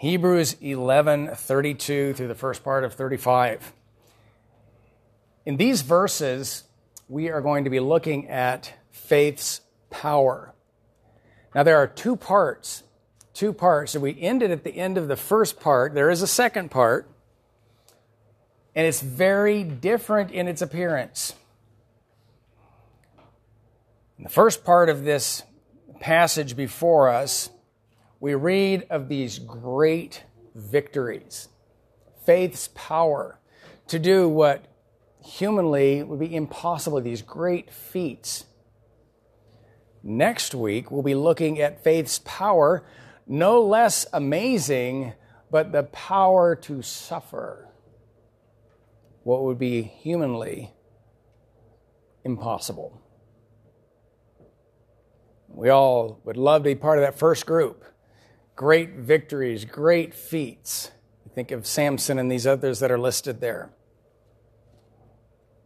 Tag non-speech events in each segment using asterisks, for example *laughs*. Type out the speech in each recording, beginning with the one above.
Hebrews 11 32 through the first part of 35. In these verses, we are going to be looking at faith's power. Now, there are two parts. Two parts. So we ended at the end of the first part. There is a second part, and it's very different in its appearance. In the first part of this passage before us, we read of these great victories, faith's power to do what humanly would be impossible, these great feats. Next week, we'll be looking at faith's power, no less amazing, but the power to suffer what would be humanly impossible. We all would love to be part of that first group great victories, great feats. Think of Samson and these others that are listed there.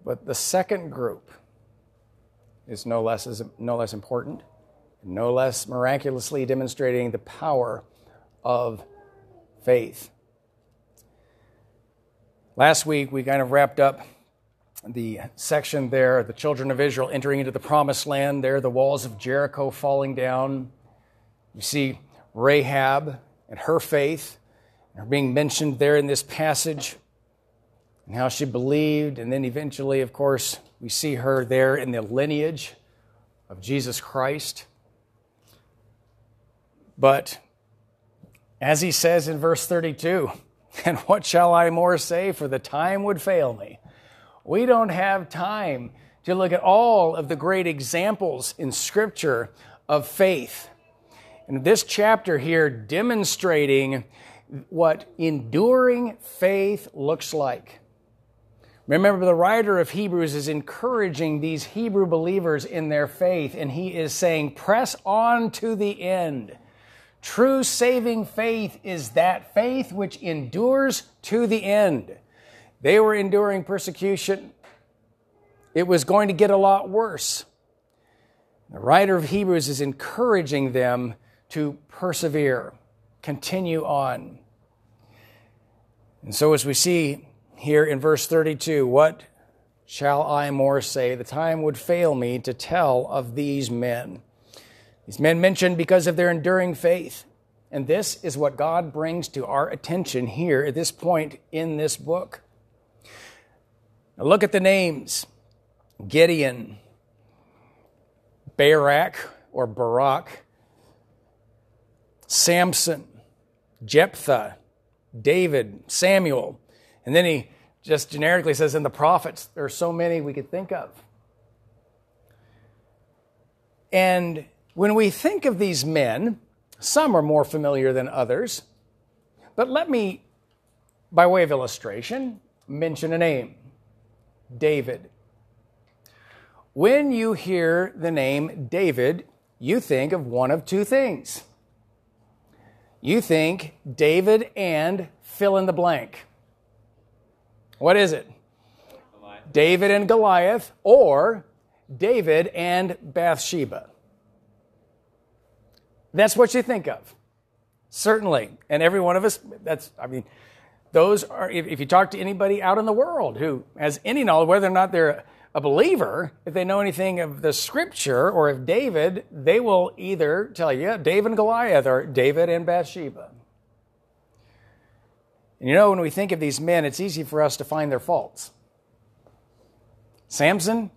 But the second group is no less, is no less important, no less miraculously demonstrating the power of faith. Last week, we kind of wrapped up the section there, the children of Israel entering into the promised land, there, the walls of Jericho falling down. You see Rahab and her faith are being mentioned there in this passage and how she believed. And then eventually, of course, we see her there in the lineage of Jesus Christ. But as he says in verse 32, *laughs* and what shall I more say? For the time would fail me. We don't have time to look at all of the great examples in Scripture of faith and this chapter here demonstrating what enduring faith looks like. Remember, the writer of Hebrews is encouraging these Hebrew believers in their faith, and he is saying, Press on to the end. True saving faith is that faith which endures to the end. They were enduring persecution, it was going to get a lot worse. The writer of Hebrews is encouraging them to persevere, continue on. And so, as we see here in verse 32, what shall I more say? The time would fail me to tell of these men. These men mentioned because of their enduring faith. And this is what God brings to our attention here at this point in this book. Now look at the names Gideon, Barak or Barak, Samson, Jephthah, David, Samuel. And then he just generically says, in the prophets, there are so many we could think of. And when we think of these men, some are more familiar than others. But let me, by way of illustration, mention a name David. When you hear the name David, you think of one of two things you think David and fill in the blank. What is it? David and Goliath, or David and Bathsheba. That's what you think of. Certainly. And every one of us, that's, I mean, those are, if, if you talk to anybody out in the world who has any knowledge, whether or not they're a believer, if they know anything of the scripture or of David, they will either tell you, David and Goliath or David and Bathsheba. And you know, when we think of these men, it's easy for us to find their faults. Samson,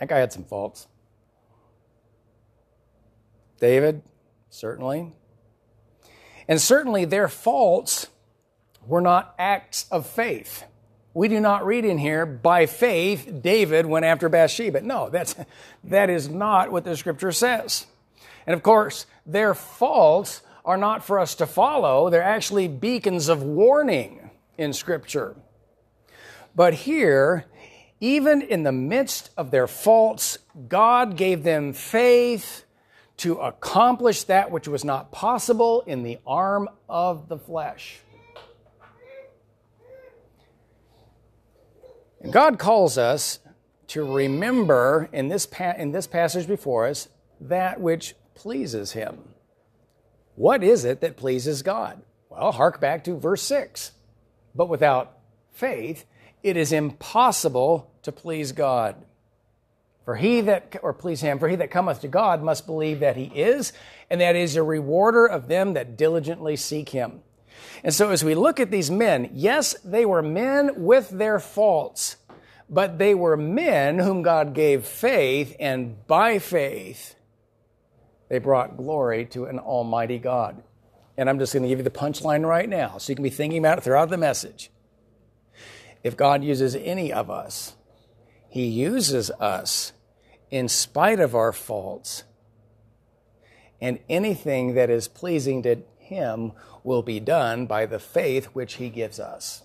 that guy had some faults. David, certainly. And certainly their faults were not acts of faith. We do not read in here, by faith, David went after Bathsheba. No, that's, that is not what the scripture says. And of course, their faults are not for us to follow. They're actually beacons of warning in scripture. But here, even in the midst of their faults, God gave them faith to accomplish that which was not possible in the arm of the flesh. God calls us to remember in this, pa- in this passage before us that which pleases Him. What is it that pleases God? Well, hark back to verse 6. But without faith, it is impossible to please God. For he that, or please him, for he that cometh to God must believe that he is, and that is a rewarder of them that diligently seek him. And so as we look at these men, yes, they were men with their faults, but they were men whom God gave faith, and by faith, they brought glory to an almighty God. And I'm just going to give you the punchline right now so you can be thinking about it throughout the message. If God uses any of us, He uses us in spite of our faults. And anything that is pleasing to Him will be done by the faith which He gives us.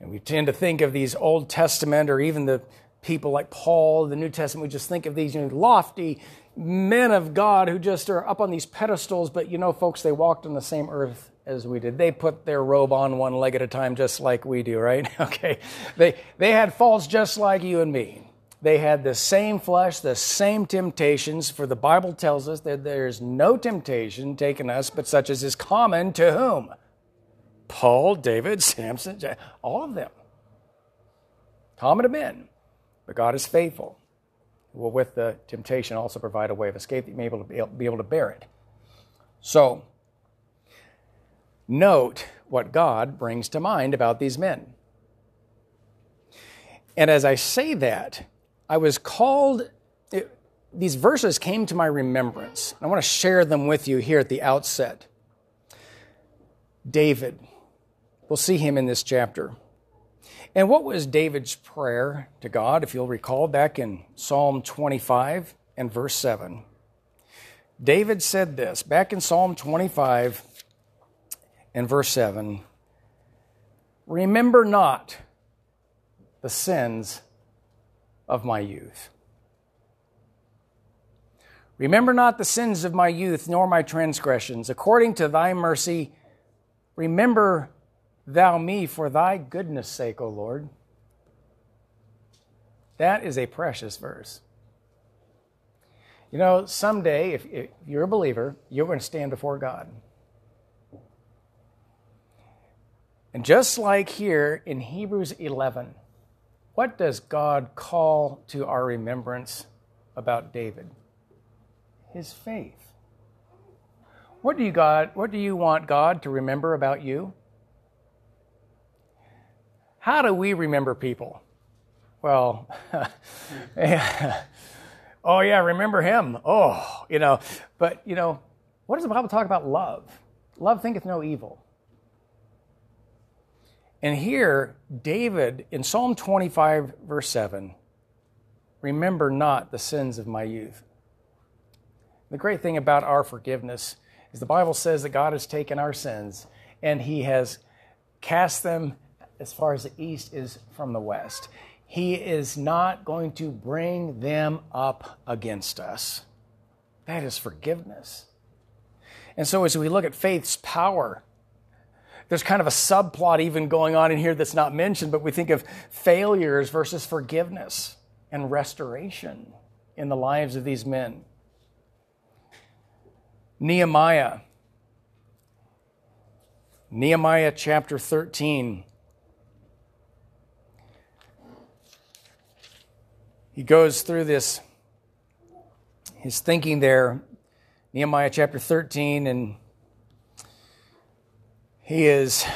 And we tend to think of these Old Testament or even the people like Paul, the New Testament, we just think of these you know, lofty men of God who just are up on these pedestals, but you know, folks, they walked on the same earth as we did. They put their robe on one leg at a time, just like we do, right? *laughs* Okay. They, they had faults just like you and me. They had the same flesh, the same temptations, for the Bible tells us that there's no temptation taken us but such as is common to whom? Paul, David, *laughs* Samson, all of them. Common to men. But God is faithful. Will, with the temptation, also provide a way of escape that you may be able to bear it. So, note what God brings to mind about these men. And as I say that, I was called, it, these verses came to my remembrance. I want to share them with you here at the outset. David, we'll see him in this chapter. And what was David's prayer to God, if you'll recall back in Psalm 25 and verse 7? David said this back in Psalm 25 and verse 7 Remember not the sins of my youth. Remember not the sins of my youth, nor my transgressions. According to thy mercy, remember thou me for thy goodness' sake, O Lord. That is a precious verse. You know, someday, if, if you're a believer, you're going to stand before God. And just like here in Hebrews 11, what does God call to our remembrance about David? His faith. What do you God, what do you want God to remember about you? How do we remember people? Well, *laughs* oh yeah, remember him. Oh, you know, but you know, what does the Bible talk about love? Love thinketh no evil. And here, David in Psalm 25, verse 7, remember not the sins of my youth. The great thing about our forgiveness is the Bible says that God has taken our sins and he has cast them as far as the east is from the west. He is not going to bring them up against us. That is forgiveness. And so, as we look at faith's power, there's kind of a subplot even going on in here that's not mentioned, but we think of failures versus forgiveness and restoration in the lives of these men. Nehemiah. Nehemiah chapter 13. He goes through this, his thinking there, Nehemiah chapter 13, and he is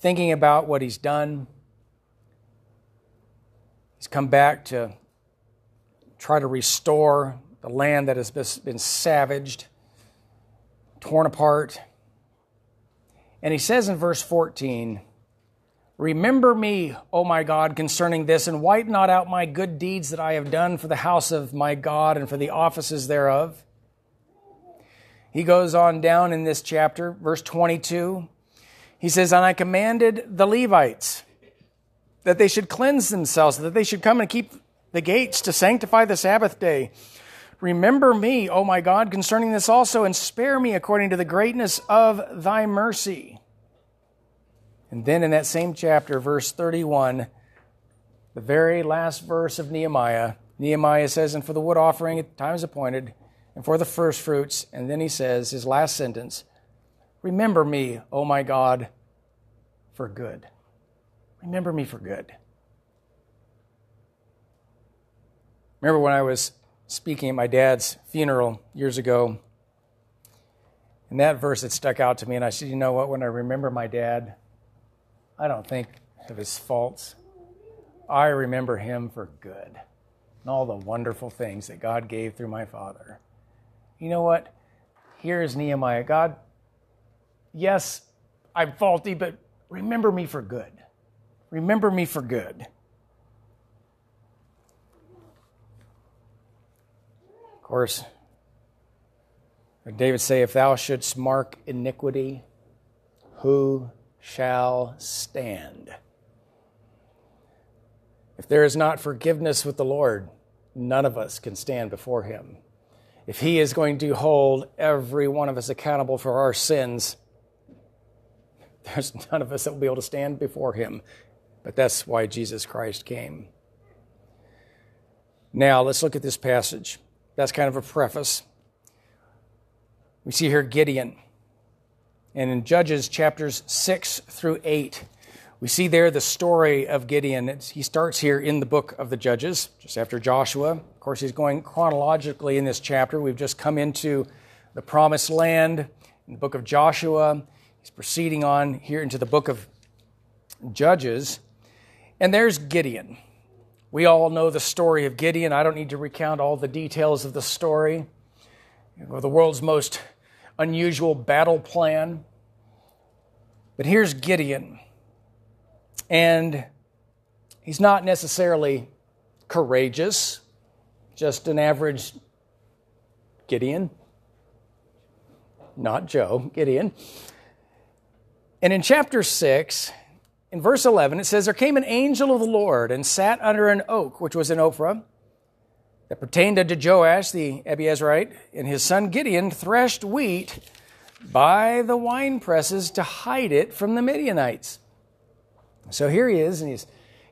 thinking about what he's done. He's come back to try to restore the land that has been savaged, torn apart. And he says in verse 14, Remember me, O my God, concerning this, and wipe not out my good deeds that I have done for the house of my God and for the offices thereof. He goes on down in this chapter, verse 22. He says, And I commanded the Levites that they should cleanse themselves, that they should come and keep the gates to sanctify the Sabbath day. Remember me, O my God, concerning this also, and spare me according to the greatness of thy mercy. And then in that same chapter, verse 31, the very last verse of Nehemiah, Nehemiah says, And for the wood offering at times appointed, and for the first fruits. And then he says, his last sentence, Remember me, O my God, for good. Remember me for good. Remember when I was speaking at my dad's funeral years ago, and that verse had stuck out to me, and I said, You know what? When I remember my dad, I don't think of his faults. I remember him for good and all the wonderful things that God gave through my father. You know what? Here is Nehemiah. God, yes, I'm faulty, but remember me for good. Remember me for good. Of course, David say, If thou shouldst mark iniquity, who shall stand? If there is not forgiveness with the Lord, none of us can stand before him. If he is going to hold every one of us accountable for our sins, there's none of us that will be able to stand before him. But that's why Jesus Christ came. Now, let's look at this passage. That's kind of a preface. We see here Gideon. And in Judges chapters 6 through 8, we see there the story of Gideon. It's, he starts here in the book of the Judges, just after Joshua. Of course, he's going chronologically in this chapter. We've just come into the promised land in the book of Joshua. He's proceeding on here into the book of Judges. And there's Gideon. We all know the story of Gideon. I don't need to recount all the details of the story. You know, the world's most unusual battle plan. But here's Gideon. And he's not necessarily courageous, just an average Gideon. Not Joe, Gideon. And in chapter 6, in verse 11, it says, There came an angel of the Lord and sat under an oak, which was in Ophrah, that pertained unto Joash the Abiezrite, and his son Gideon threshed wheat by the wine presses to hide it from the Midianites. So here he is, and he's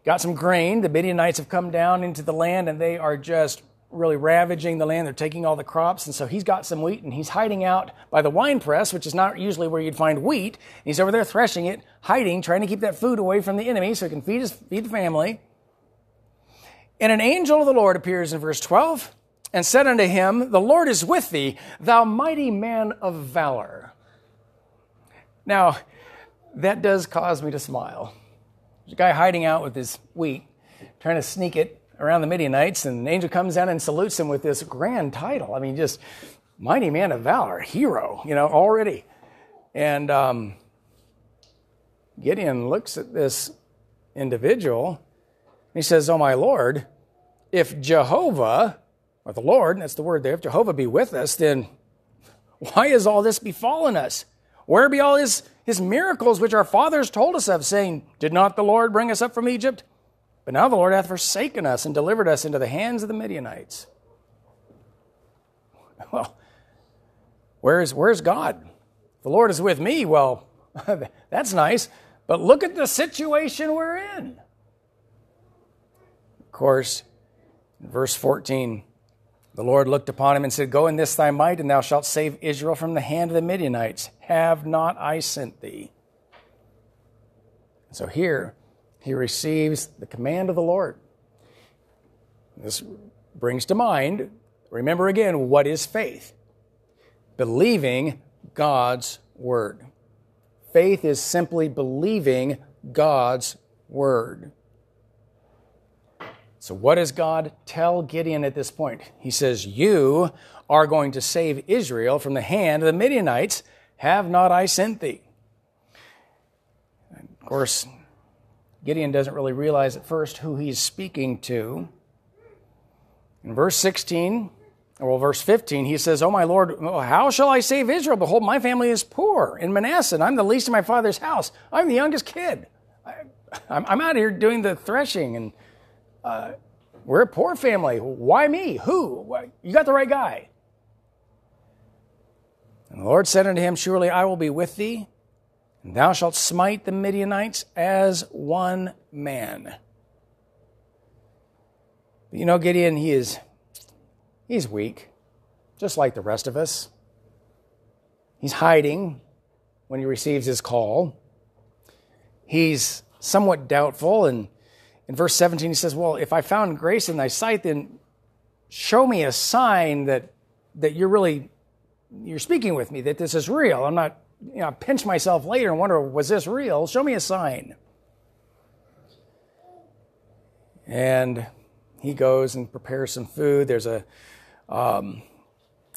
got some grain. The Midianites have come down into the land, and they are just really ravaging the land. They're taking all the crops, and so he's got some wheat, and he's hiding out by the wine press, which is not usually where you'd find wheat. He's over there threshing it, hiding, trying to keep that food away from the enemy so he can feed his feed the family. And an angel of the Lord appears in verse 12 and said unto him, The Lord is with thee, thou mighty man of valor. Now, that does cause me to smile. There's a guy hiding out with his wheat, trying to sneak it around the Midianites, and an angel comes down and salutes him with this grand title. I mean, just mighty man of valor, hero, you know, already. And um, Gideon looks at this individual and he says, Oh, my Lord, if Jehovah, or the Lord, that's the word there, if Jehovah be with us, then why has all this befallen us? Where be all his his miracles which our fathers told us of, saying, Did not the Lord bring us up from Egypt? But now the Lord hath forsaken us and delivered us into the hands of the Midianites. *laughs* Well, where's, where's God? The Lord is with me. Well, *laughs* that's nice. But look at the situation we're in. Of course, verse 14, the Lord looked upon him and said, Go in this thy might, and thou shalt save Israel from the hand of the Midianites. Have not I sent thee? So here, he receives the command of the Lord. This brings to mind, remember again, what is faith? Believing God's word. Faith is simply believing God's word. So, what does God tell Gideon at this point? He says, You are going to save Israel from the hand of the Midianites. Have not I sent thee? And of course, Gideon doesn't really realize at first who he's speaking to. In verse 16, well, verse 15, he says, Oh, my Lord, how shall I save Israel? Behold, my family is poor in Manasseh, and I'm the least in my father's house. I'm the youngest kid. I, am out here doing the threshing and uh, we're a poor family. Why me? Who? You got the right guy. And the Lord said unto him, Surely I will be with thee, and thou shalt smite the Midianites as one man. But you know, Gideon, he is he's weak. just like the rest of us. He's hiding when he receives his call. He's somewhat doubtful. And in verse 17, he says, Well, if I found grace in thy sight, then show me a sign that, that you're really you're speaking with me, that this is real. I'm not, you know, pinch myself later and wonder, was this real? Show me a sign. And he goes and prepares some food. There's a, um,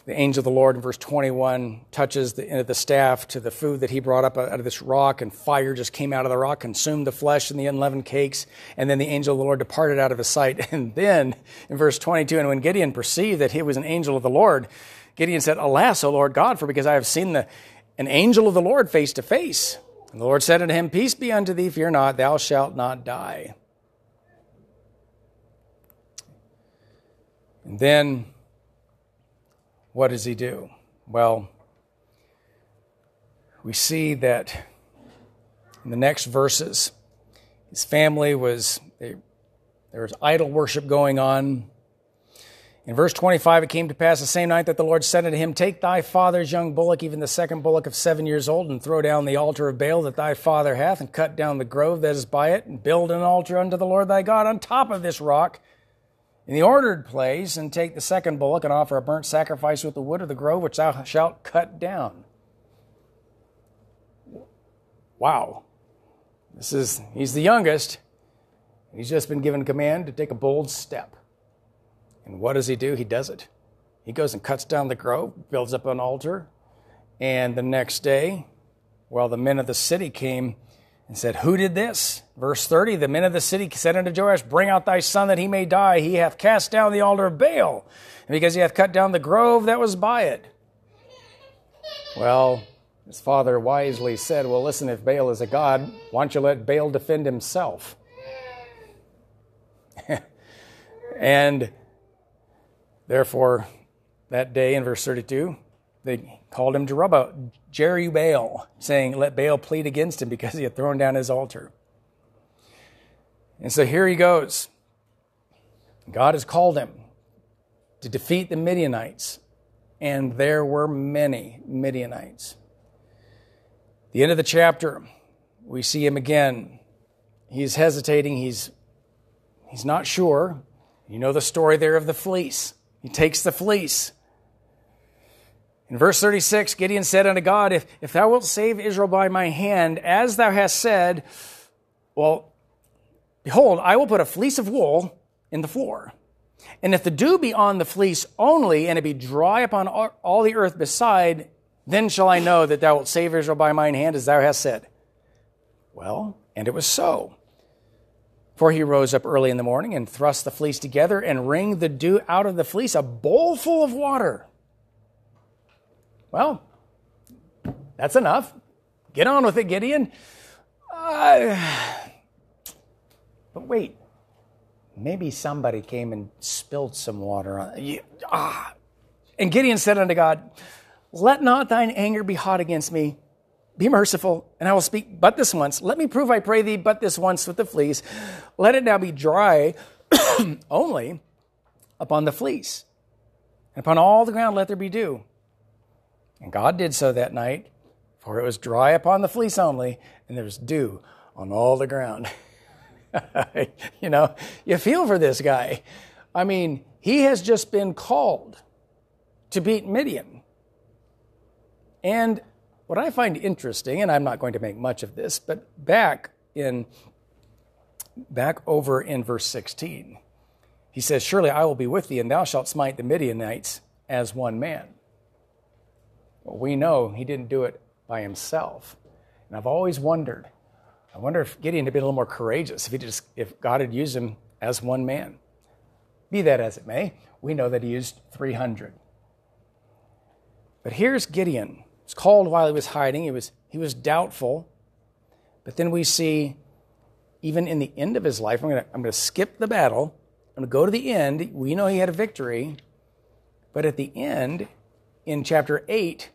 the angel of the Lord in verse 21 touches the end of the staff to the food that he brought up out of this rock, and fire just came out of the rock, consumed the flesh and the unleavened cakes. And then the angel of the Lord departed out of his sight. *laughs* And then in verse 22, and when Gideon perceived that he was an angel of the Lord, Gideon said, Alas, O Lord God, for because I have seen the, an angel of the Lord face to face. And the Lord said unto him, Peace be unto thee, fear not, thou shalt not die. And then what does he do? Well, we see that in the next verses, his family was, there was idol worship going on. In verse 25, it came to pass the same night that the Lord said unto him, Take thy father's young bullock, even the second bullock of seven years old, and throw down the altar of Baal that thy father hath, and cut down the grove that is by it, and build an altar unto the Lord thy God on top of this rock in the ordered place, and take the second bullock and offer a burnt sacrifice with the wood of the grove which thou shalt cut down. Wow. This is, he's the youngest. He's just been given command to take a bold step. And what does he do? He does it. He goes and cuts down the grove, builds up an altar, and the next day, well, the men of the city came and said, Who did this? Verse 30 The men of the city said unto Joash, Bring out thy son that he may die. He hath cast down the altar of Baal, because he hath cut down the grove that was by it. Well, his father wisely said, Well, listen, if Baal is a god, why don't you let Baal defend himself? *laughs* and therefore, that day in verse 32, they called him Jerubbaal, Jerubbaal, saying, Let Baal plead against him because he had thrown down his altar. And so here he goes. God has called him to defeat the Midianites, and there were many Midianites. The end of the chapter, we see him again. He's hesitating, he's, he's not sure. You know the story there of the fleece. He takes the fleece in verse 36, Gideon said unto God, if, if thou wilt save Israel by my hand, as thou hast said, well, behold, I will put a fleece of wool in the floor. And if the dew be on the fleece only, and it be dry upon all the earth beside, then shall I know that thou wilt save Israel by mine hand, as thou hast said. Well, and it was so. For he rose up early in the morning and thrust the fleece together and wringed the dew out of the fleece, a bowl full of water. Well, that's enough. Get on with it, Gideon. Uh, but wait, maybe somebody came and spilled some water on You, Ah. And Gideon said unto God, Let not thine anger be hot against me. Be merciful, and I will speak but this once. Let me prove, I pray thee, but this once with the fleece. Let it now be dry *clears throat* only upon the fleece. And upon all the ground let there be dew. And God did so that night, for it was dry upon the fleece only, and there was dew on all the ground. *laughs* you know, you feel for this guy. I mean, he has just been called to beat Midian. And what I find interesting, and I'm not going to make much of this, but back in back over in verse 16, he says, Surely I will be with thee, and thou shalt smite the Midianites as one man. Well, we know he didn't do it by himself. And I've always wondered, I wonder if Gideon had been a little more courageous if, he just, if God had used him as one man. Be that as it may, we know that he used 300. But here's Gideon. He's called while he was hiding. He was, he was doubtful. But then we see, even in the end of his life, I'm going to I'm going to skip the battle. I'm going to go to the end. We know he had a victory. But at the end, in chapter 8,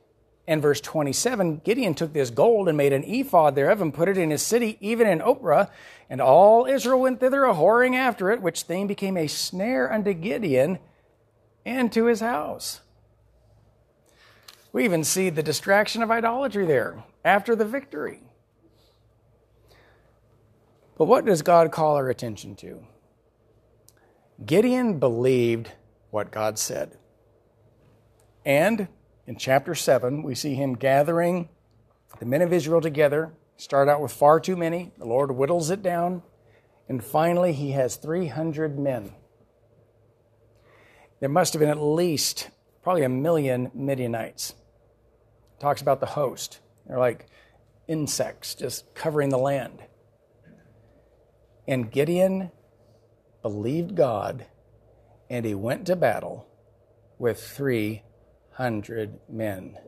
and verse 27 Gideon took this gold and made an ephod thereof and put it in his city, even in Ophrah. And all Israel went thither a whoring after it, which thing became a snare unto Gideon and to his house. We even see the distraction of idolatry there after the victory. But what does God call our attention to? Gideon believed what God said. And in chapter 7, we see him gathering the men of Israel together. Start out with far too many. The Lord whittles it down. And finally, he has 300 men. There must have been at least probably a million Midianites. Talks about the host. They're like insects just covering the land. And Gideon believed God and he went to battle with 300 men,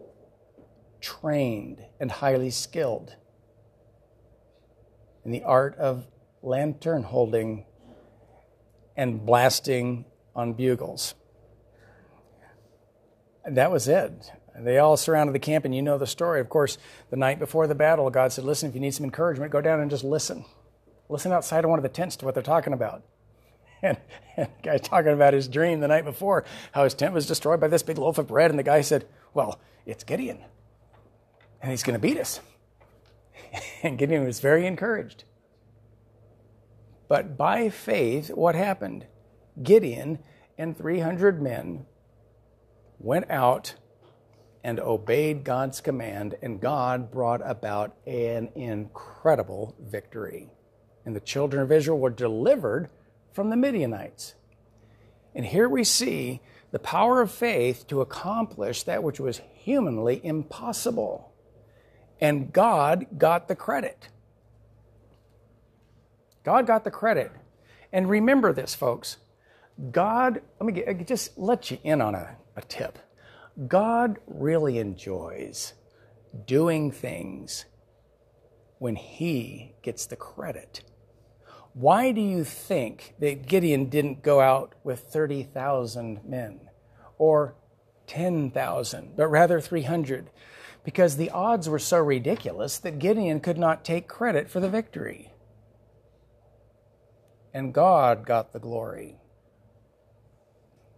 trained and highly skilled in the art of lantern holding and blasting on bugles. That was it. They all surrounded the camp, and you know the story. Of course, the night before the battle, God said, Listen, if you need some encouragement, go down and just listen. Listen outside of one of the tents to what they're talking about. *laughs* And, and the guy talking about his dream the night before, how his tent was destroyed by this big loaf of bread. And the guy said, Well, it's Gideon, and he's going to beat us. *laughs* And Gideon was very encouraged. But by faith, what happened? Gideon and 300 men went out and obeyed God's command, and God brought about an incredible victory. And the children of Israel were delivered from the Midianites. And here we see the power of faith to accomplish that which was humanly impossible. And God got the credit. God got the credit. And remember this, folks. God, let me get, just let you in on a, a tip. God really enjoys doing things when He gets the credit. Why do you think that Gideon didn't go out with 30,000 men or 10,000, but rather 300? Because the odds were so ridiculous that Gideon could not take credit for the victory. And God got the glory.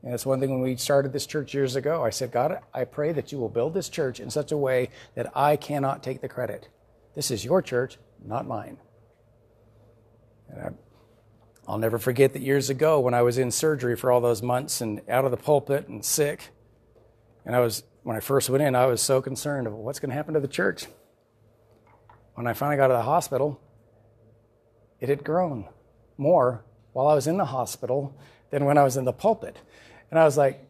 And that's one thing when we started this church years ago. I said, God, I pray that you will build this church in such a way that I cannot take the credit. This is your church, not mine. And I, will never forget that years ago when I was in surgery for all those months and out of the pulpit and sick, and I was when I first went in, I was so concerned of what's going to happen to the church. When I finally got to the hospital, it had grown more while I was in the hospital than when I was in the pulpit. And I was like,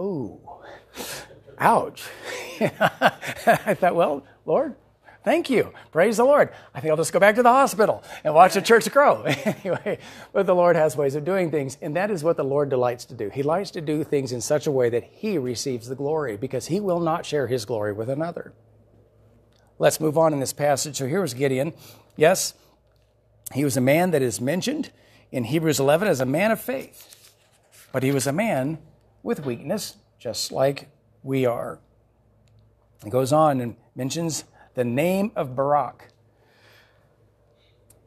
ooh, ouch. *laughs* I thought, well, Lord, thank you. Praise the Lord. I think I'll just go back to the hospital and watch the church grow. *laughs* anyway, but the Lord has ways of doing things, and that is what the Lord delights to do. He likes to do things in such a way that He receives the glory because He will not share His glory with another. Let's move on in this passage. So here was Gideon. Yes, he was a man that is mentioned in Hebrews 11 as a man of faith. But he was a man with weakness, just like we are. He goes on and mentions the name of Barak.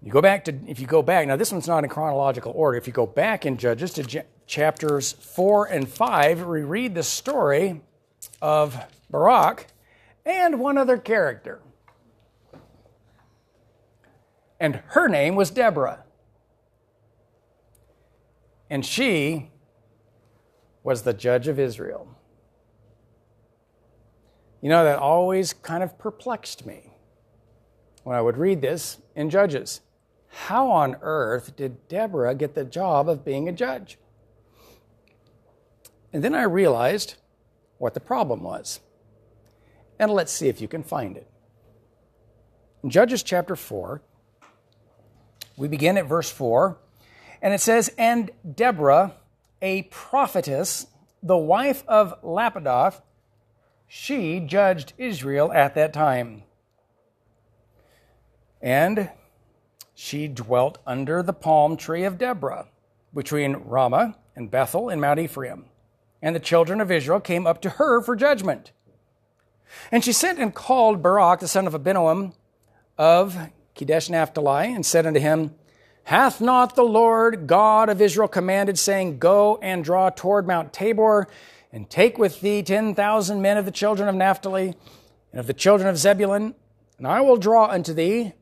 You go back to, if you go back, now this one's not in chronological order. If you go back in Judges to j- chapters 4 and 5, we read the story of Barak and one other character. And her name was Deborah. And she was the judge of Israel. You know, that always kind of perplexed me when I would read this in Judges. How on earth did Deborah get the job of being a judge? And then I realized what the problem was. And let's see if you can find it. In Judges chapter 4, we begin at verse 4, and it says, And Deborah, a prophetess, the wife of Lapidoth, she judged Israel at that time. And she dwelt under the palm tree of Deborah, between Ramah and Bethel in Mount Ephraim. And the children of Israel came up to her for judgment. And she sent and called Barak, the son of Abinoam of Kedesh Naphtali, and said unto him, Hath not the Lord God of Israel commanded, saying, Go and draw toward Mount Tabor, and take with thee ten thousand men of the children of Naphtali and of the children of Zebulun, and I will draw unto thee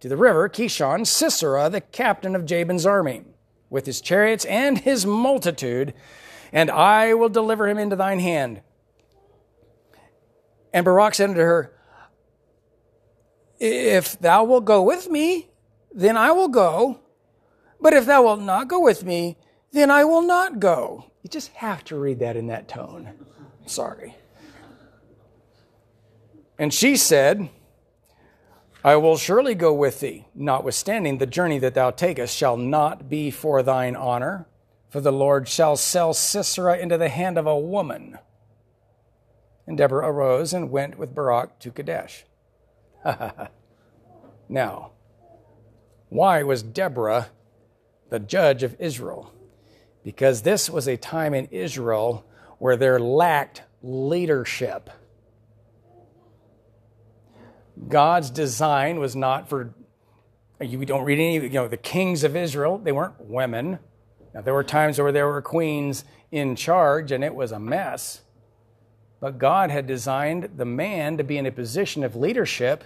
to the river Kishon Sisera, the captain of Jabin's army, with his chariots and his multitude, and I will deliver him into thine hand. And Barak said unto her, If thou wilt go with me, then I will go. But if thou wilt not go with me, then I will not go. You just have to read that in that tone. Sorry. And she said, I will surely go with thee, notwithstanding the journey that thou takest shall not be for thine honor, for the Lord shall sell Sisera into the hand of a woman. And Deborah arose and went with Barak to Kadesh. *laughs* now, why was Deborah the judge of Israel? Because this was a time in Israel where there lacked leadership. God's design was not for, you don't read any, you know, the kings of Israel, they weren't women. Now, there were times where there were queens in charge and it was a mess. But God had designed the man to be in a position of leadership,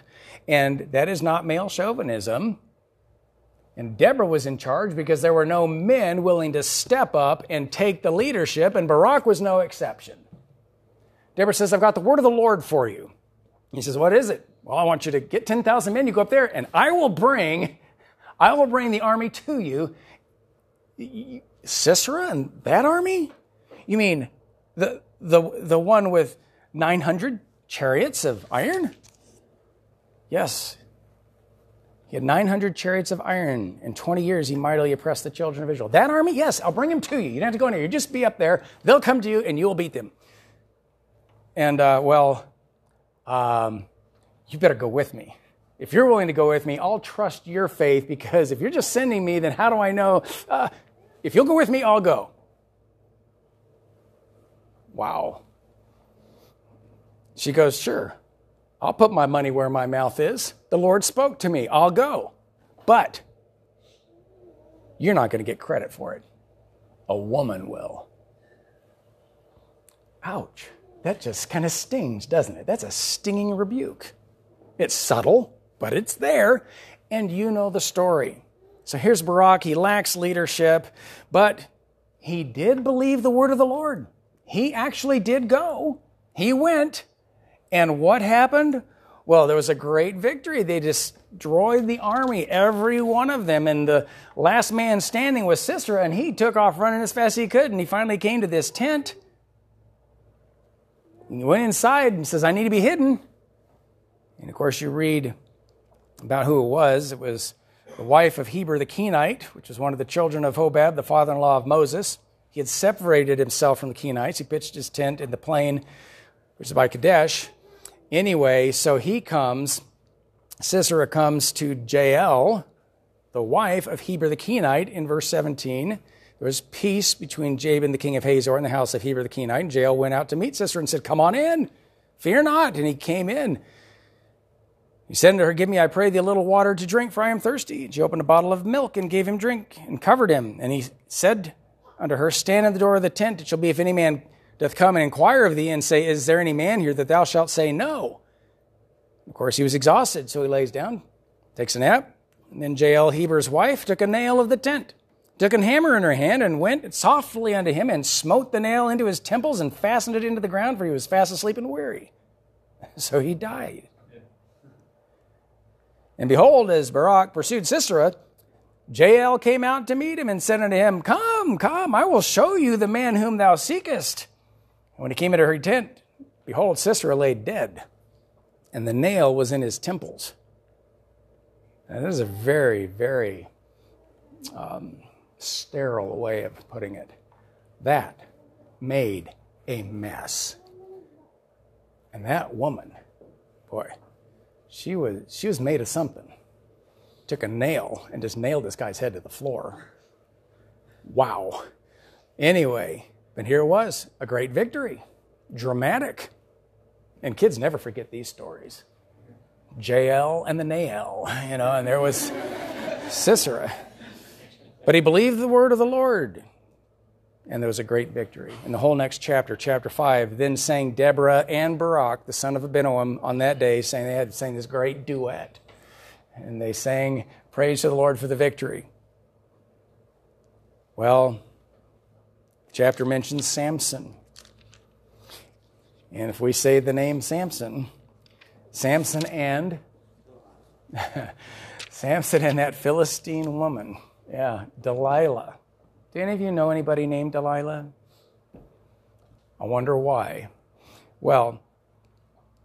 and that is not male chauvinism. And Deborah was in charge because there were no men willing to step up and take the leadership, and Barak was no exception. Deborah says, I've got the word of the Lord for you. He says, What is it? Well, I want you to get 10,000 men. You go up there, and I will bring, I will bring the army to you. Sisera and that army? You mean the, the, the one with 900 chariots of iron? Yes. He had 900 chariots of iron. In 20 years, he mightily oppressed the children of Israel. That army? Yes, I'll bring him to you. You don't have to go in there. You just be up there. They'll come to you, and you will beat them. And, uh, well, um, you better go with me. If you're willing to go with me, I'll trust your faith because if you're just sending me, then how do I know? Uh, if you'll go with me, I'll go. Wow. She goes, Sure, I'll put my money where my mouth is. The Lord spoke to me, I'll go. But you're not going to get credit for it. A woman will. Ouch. That just kind of stings, doesn't it? That's a stinging rebuke. It's subtle, but it's there, and you know the story. So here's Barak. He lacks leadership, but he did believe the word of the Lord. He actually did go. He went. And what happened? Well, there was a great victory. They destroyed the army, every one of them. And the last man standing was Sisera, and he took off running as fast as he could. And he finally came to this tent. He went inside and says, I need to be hidden. And of course, you read about who it was. It was the wife of Heber the Kenite, which was one of the children of Hobab, the father in law of Moses. He had separated himself from the Kenites. He pitched his tent in the plain, which is by Kadesh. Anyway, so he comes, Sisera comes to Jael, the wife of Heber the Kenite, in verse 17. There was peace between Jabin, the king of Hazor, and the house of Heber the Kenite. And Jael went out to meet Sisera and said, Come on in, fear not. And he came in. He said unto her, Give me, I pray thee, a little water to drink, for I am thirsty. And she opened a bottle of milk and gave him drink and covered him. And he said unto her, Stand in the door of the tent. It shall be if any man doth come and inquire of thee and say, Is there any man here that thou shalt say no? Of course, he was exhausted, so he lays down, takes a nap. And then Jael, Heber's wife, took a nail of the tent, took a hammer in her hand, and went softly unto him and smote the nail into his temples and fastened it into the ground, for he was fast asleep and weary. *laughs* So he died. And behold, as Barak pursued Sisera, Jael came out to meet him and said unto him, Come, come, I will show you the man whom thou seekest. When he came into her tent, behold, Sisera lay dead, and the nail was in his temples. That is a very, very um, sterile way of putting it. That made a mess. And that woman, boy, she was, she was made of something. Took a nail and just nailed this guy's head to the floor. Wow. Anyway, but here it was a great victory, dramatic. And kids never forget these stories. Jael and the nail, you know, and there was Sisera. But he believed the word of the Lord. and there was a great victory. In the whole next chapter, chapter 5, then sang Deborah and Barak, the son of Abinoam, on that day, saying they had sang this great duet. And they sang praise to the Lord for the victory. Well, chapter mentions Samson. And if we say the name Samson, Samson and *laughs* Samson and that Philistine woman, yeah, Delilah. Do any of you know anybody named Delilah? I wonder why. Well,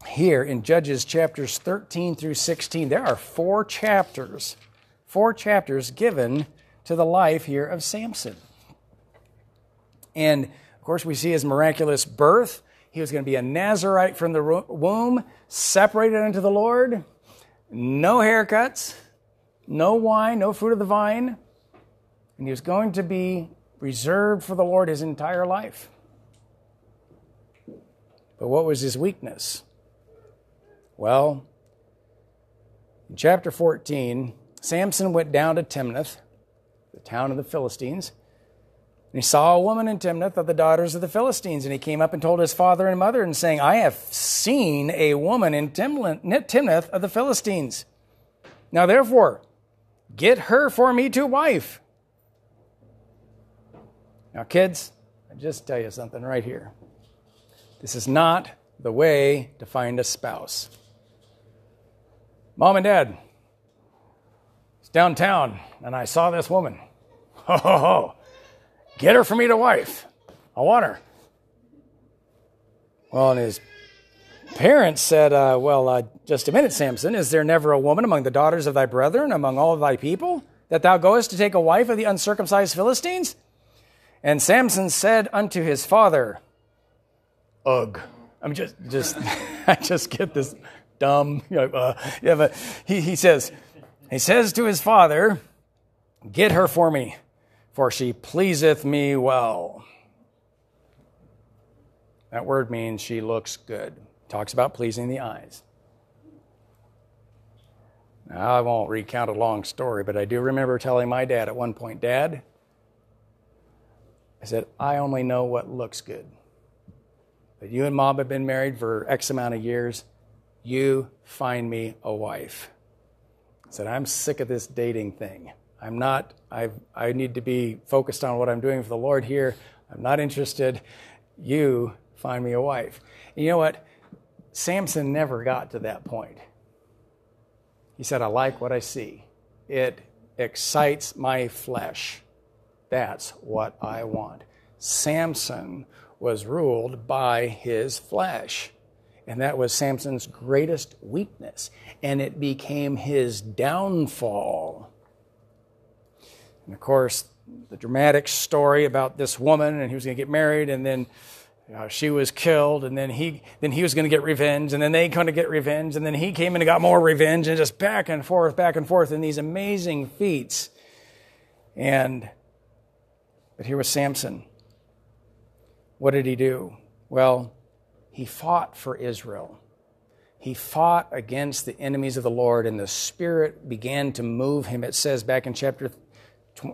here in Judges chapters 13 through 16, there are four chapters, four chapters given to the life here of Samson. And of course, we see his miraculous birth. He was going to be a Nazarite from the womb, separated unto the Lord, no haircuts, no wine, no fruit of the vine. And he was going to be reserved for the Lord his entire life. But what was his weakness? Well, in chapter 14, Samson went down to Timnath, the town of the Philistines, and he saw a woman in Timnath of the daughters of the Philistines. And he came up and told his father and mother, and saying, I have seen a woman in Timnath of the Philistines. Now therefore, get her for me to wife. Now, kids, I just tell you something right here. This is not the way to find a spouse. Mom and Dad, it's downtown, and I saw this woman. *laughs* Ho, ho, ho. Get her for me to wife. I want her. Well, and his parents said, uh, Well, uh, just a minute, Samson. Is there never a woman among the daughters of thy brethren, among all thy people, that thou goest to take a wife of the uncircumcised Philistines? And Samson said unto his father, Ugh. I'm just, just, *laughs* I just get this dumb, you know, uh, yeah, but he, he says, he says to his father, Get her for me for she pleaseth me well. That word means she looks good. Talks about pleasing the eyes. Now, I won't recount a long story, but I do remember telling my dad at one point, Dad, I said, I only know what looks good. But you and mom have been married for X amount of years. You find me a wife. I said, I'm sick of this dating thing. I'm not, i I need to be focused on what I'm doing for the Lord here. I'm not interested. You find me a wife. And you know what? Samson never got to that point. He said, I like what I see. It excites my flesh. That's what I want. Samson was ruled by his flesh. And that was Samson's greatest weakness. And it became his downfall. And of course, the dramatic story about this woman and he was going to get married and then uh, she was killed and then he then he was going to get revenge and then they going to get revenge and then he came in and got more revenge and just back and forth back and forth in these amazing feats. And but here was samson. What did he do? Well he fought for israel. He fought against the enemies of the lord and the spirit began to move him it says back in chapter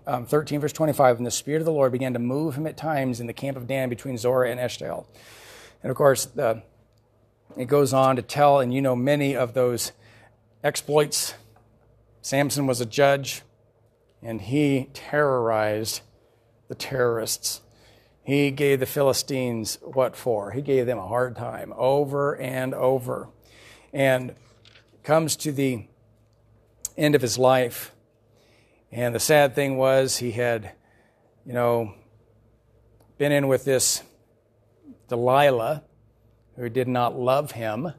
um, 13, verse 25, and the Spirit of the Lord began to move him at times in the camp of Dan between Zorah and Eshtaol. And of course, the, it goes on to tell, and you know many of those exploits. Samson was a judge, and he terrorized the terrorists. He gave the Philistines what for? He gave them a hard time over and over. And comes to the end of his life and the sad thing was, he had, you know, been in with this Delilah who did not love him,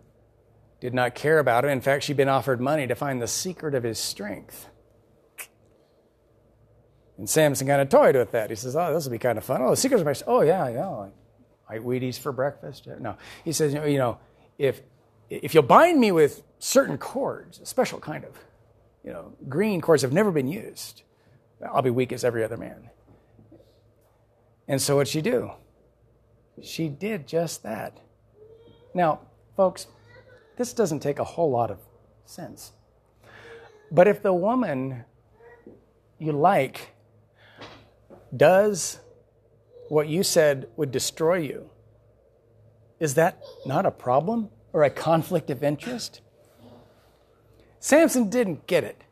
did not care about him. In fact, she'd been offered money to find the secret of his strength. And Samson kind of toyed with that. He says, Oh, this will be kind of fun. Oh, the secret of my strength. Oh, yeah, yeah. I eat Wheaties for breakfast. No. He says, You know, if, if you'll bind me with certain cords, a special kind of you know, green cords have never been used. I'll be weak as every other man. And so what'd she do? She did just that. Now, folks, this doesn't take a whole lot of sense. But if the woman you like does what you said would destroy you. Is that not a problem or a conflict of interest? Samson didn't get it.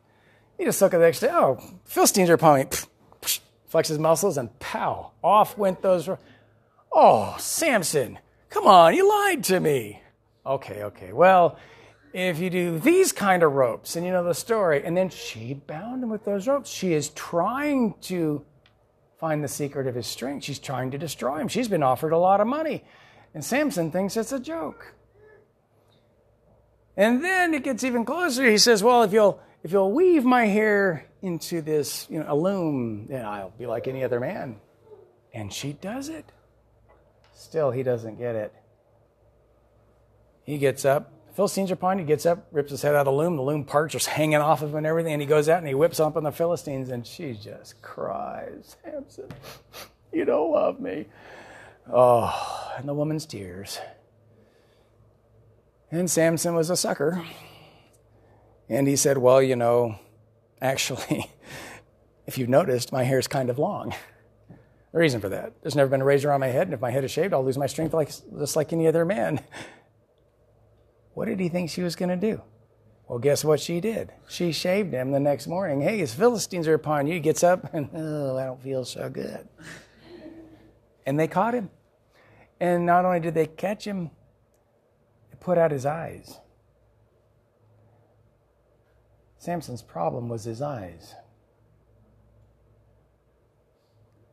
He just looked at the next day, oh, Philistines are upon me. Flex his muscles and pow, off went those. Oh, Samson, come on, you lied to me. Okay, okay. Well, if you do these kind of ropes, and you know the story, and then she bound him with those ropes. She is trying to find the secret of his strength. She's trying to destroy him. She's been offered a lot of money. And Samson thinks it's a joke. And then it gets even closer. He says, Well, if you'll if you'll weave my hair into this, you know, a loom, then I'll be like any other man. And she does it. Still, he doesn't get it. He gets up. Philistines are upon. He gets up, rips his head out of the loom. The loom parts just hanging off of him and everything. And he goes out and he whips up on the Philistines, and she just cries, *laughs* Samson, you don't love me. Oh, and the woman's tears. And Samson was a sucker. And he said, Well, you know, actually, *laughs* if you've noticed, my hair is kind of long. The reason for that there's never been a razor on my head, and if my head is shaved, I'll lose my strength like, just like any other man. *laughs* What did he think she was going to do? Well, guess what she did? She shaved him the next morning. Hey, his Philistines are upon you. He gets up and, *laughs* oh, I don't feel so good. And they caught him. And not only did they catch him, put out his eyes. Samson's problem was his eyes.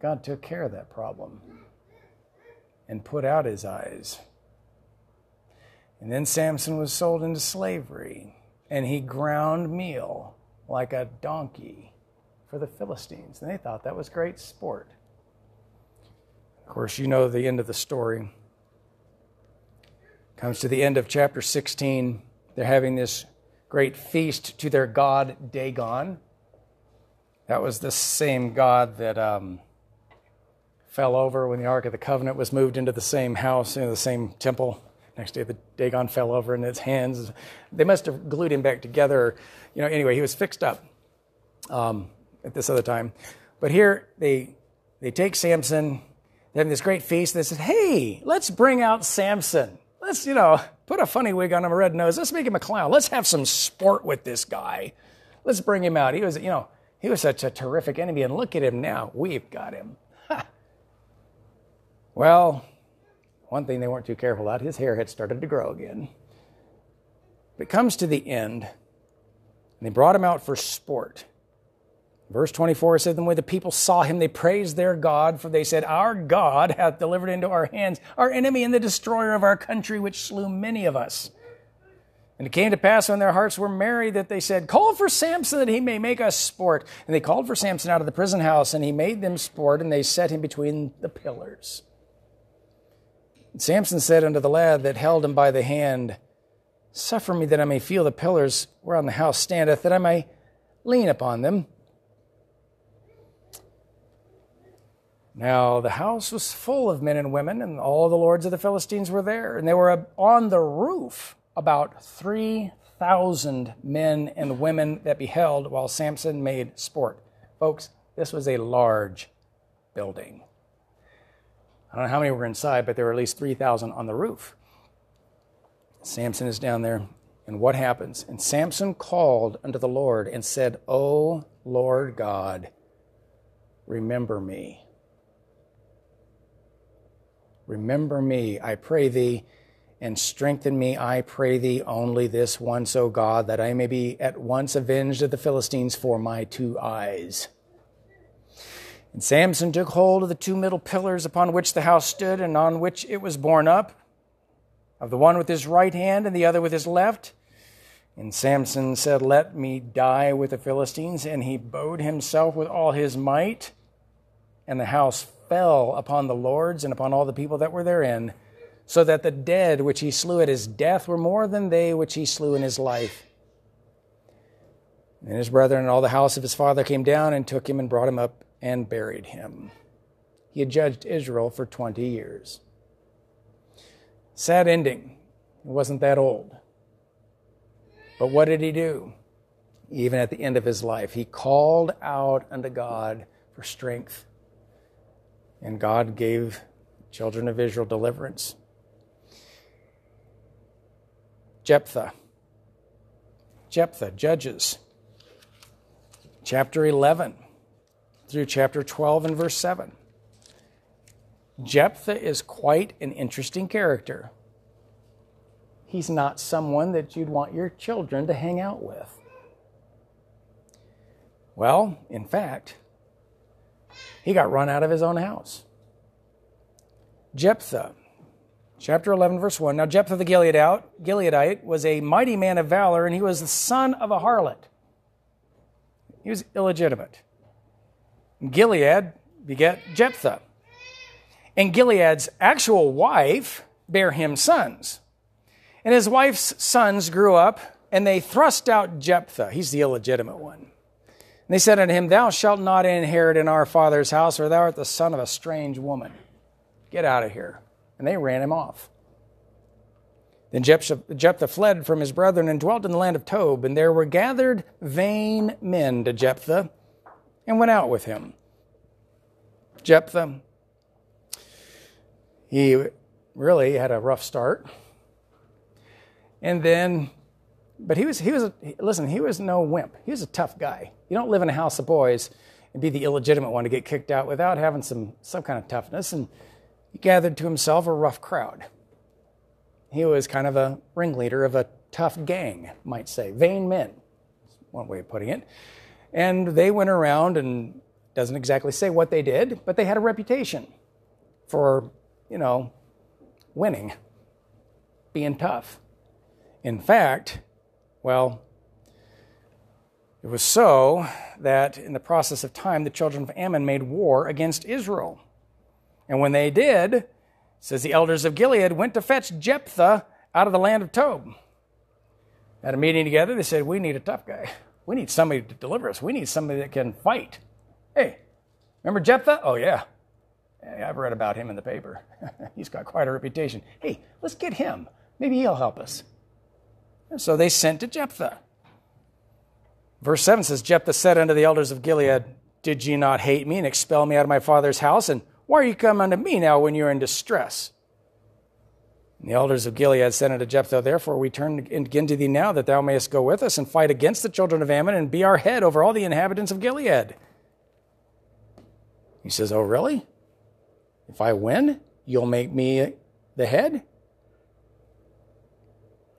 God took care of that problem and put out his eyes. And then Samson was sold into slavery, and he ground meal like a donkey for the Philistines. And they thought that was great sport. Of course, you know the end of the story. Comes to the end of chapter 16. They're having this great feast to their god Dagon. That was the same god that um, fell over when the Ark of the Covenant was moved into the same house, into the same temple. Next day, the Dagon fell over in its hands. They must have glued him back together. You know, anyway, he was fixed up um, at this other time. But here, they they take Samson. They have this great feast. They said, "Hey, let's bring out Samson. Let's, you know, Put a funny wig on him, a red nose. Let's make him a clown. Let's have some sport with this guy. Let's bring him out. He was, you know, he was such a terrific enemy, and look at him now. We've got him. well, one thing they weren't too careful about, his hair had started to grow again. But it comes to the end, and they brought him out for sport. Verse 24 said, Then when the people saw him, they praised their God, for they said, Our God hath delivered into our hands our enemy and the destroyer of our country, which slew many of us. And it came to pass when their hearts were merry that they said, Call for Samson that he may make us sport. And they called for Samson out of the prison house, and he made them sport, and they set him between the pillars. And Samson said unto the lad that held him by the hand, Suffer me that I may feel the pillars whereon the house standeth, that I may lean upon them. Now, the house was full of men and women, and all the lords of the Philistines were there. And they were on the roof, about 3,000 men and women that beheld while Samson made sport. Folks, this was a large building. I don't know how many were inside, but there were at least 3,000 on the roof. Samson is down there, and what happens? And Samson called unto the Lord and said, O Lord God, remember me Remember me, I pray thee, and strengthen me, I pray thee, only this once, O God, that I may be at once avenged of the Philistines for my two eyes. And Samson took hold of the two middle pillars upon which the house stood and on which it was borne up, of the one with his right hand and the other with his left. And Samson said, Let me die with the Philistines. And he bowed himself with all his might, and the house fell upon the lords and upon all the people that were therein, so that the dead which he slew at his death were more than they which he slew in his life. And his brethren and all the house of his father came down and took him and brought him up and buried him. He had judged Israel for 20 years. Sad ending. He wasn't that old. But what did he do? Even at the end of his life, he called out unto God for strength And God gave children of Israel deliverance. Jephthah. Jephthah, Judges, chapter 11 through chapter 12 and verse 7. Jephthah is quite an interesting character. He's not someone that you'd want your children to hang out with. Well, in fact, he got run out of his own house. Jephthah, chapter 11, verse 1. Now, Jephthah the Gileadite was a mighty man of valor, and he was the son of a harlot. He was illegitimate. Gilead begat Jephthah. And Gilead's actual wife bare him sons. And his wife's sons grew up, and they thrust out Jephthah. He's the illegitimate one. And they said unto him, Thou shalt not inherit in our father's house, for thou art the son of a strange woman. Get out of here. And they ran him off. Then Jephthah fled from his brethren and dwelt in the land of Tob, and there were gathered vain men to Jephthah and went out with him. Jephthah, he really had a rough start. And then, but he was, he was, listen, he was no wimp. He was a tough guy. You don't live in a house of boys and be the illegitimate one to get kicked out without having some, some kind of toughness. And he gathered to himself a rough crowd. He was kind of a ringleader of a tough gang, might say. Vain men, one way of putting it. And they went around and doesn't exactly say what they did, but they had a reputation for, you know, winning, being tough. In fact, well, it was so that in the process of time, the children of Ammon made war against Israel. And when they did, says the elders of Gilead went to fetch Jephthah out of the land of Tob. At a meeting together, they said, We need a tough guy. We need somebody to deliver us. We need somebody that can fight. Hey, remember Jephthah? Oh, yeah. I've read about him in the paper. *laughs* He's got quite a reputation. Hey, let's get him. Maybe he'll help us. And so they sent to Jephthah. Verse 7 says, Jephthah said unto the elders of Gilead, Did ye not hate me and expel me out of my father's house? And why are you come unto me now when you're in distress? And the elders of Gilead said unto Jephthah, Therefore we turn again to thee now, that thou mayest go with us and fight against the children of Ammon and be our head over all the inhabitants of Gilead. He says, Oh, really? If I win, you'll make me the head?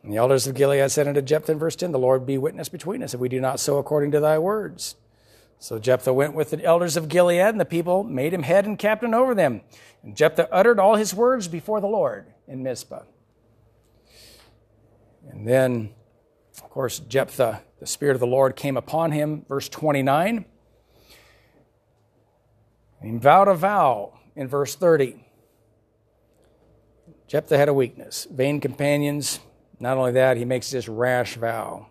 And the elders of Gilead said unto Jephthah verse 10, The Lord be witness between us if we do not so according to thy words. So Jephthah went with the elders of Gilead, and the people made him head and captain over them. And Jephthah uttered all his words before the Lord in Mizpah. And then, of course, Jephthah, the Spirit of the Lord came upon him, verse 29. And he vowed a vow in verse 30. Jephthah had a weakness vain companions. Not only that, he makes this rash vow.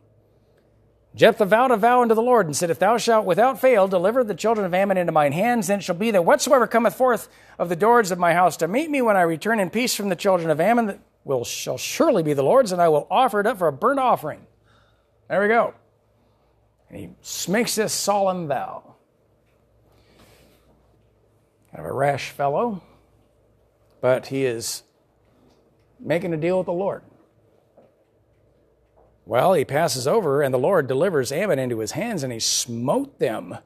Jephthah vowed a vow unto the Lord and said, If thou shalt without fail deliver the children of Ammon into mine hands, then it shall be that whatsoever cometh forth of the doors of my house to meet me when I return in peace from the children of Ammon will shall surely be the Lord's, and I will offer it up for a burnt offering. There we go. And he makes this solemn vow. Kind of a rash fellow, but he is making a deal with the Lord. Well, he passes over, and the Lord delivers Ammon into his hands, and he smote them.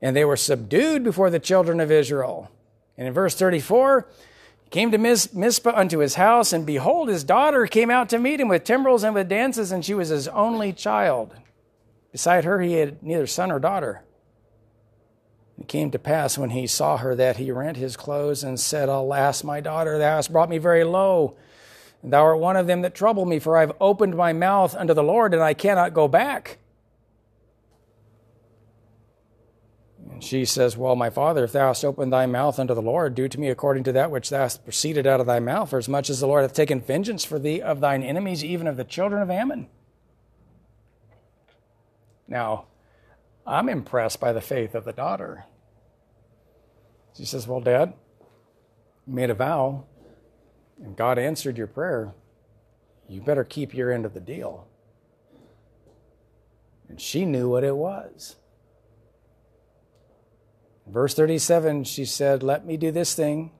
And they were subdued before the children of Israel. And in verse 34, he came to Mizpah unto his house, and behold, his daughter came out to meet him with timbrels and with dances, and she was his only child. Beside her, he had neither son nor daughter. It came to pass when he saw her that he rent his clothes and said, Alas, my daughter, thou hast brought me very low. Thou art one of them that trouble me, for I have opened my mouth unto the Lord, and I cannot go back. And she says, Well, my father, if thou hast opened thy mouth unto the Lord, do to me according to that which thou hast proceeded out of thy mouth, for as much as the Lord hath taken vengeance for thee of thine enemies, even of the children of Ammon. Now, I'm impressed by the faith of the daughter. She says, Well, Dad, you made a vow and God answered your prayer, you better keep your end of the deal. And she knew what it was. Verse 37, she said, Let me do this thing.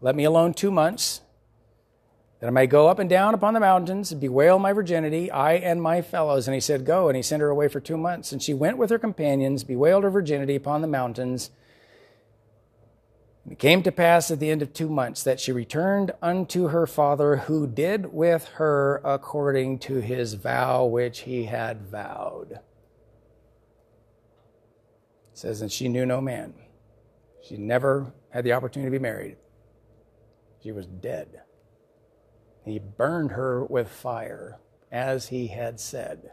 Let me alone two months, that I may go up and down upon the mountains and bewail my virginity, I and my fellows. And he said, Go. And he sent her away for two months. And she went with her companions, bewailed her virginity upon the mountains. And it came to pass at the end of two months that she returned unto her father, who did with her according to his vow which he had vowed. It says, and she knew no man. She never had the opportunity to be married. She was dead. He burned her with fire, as he had said.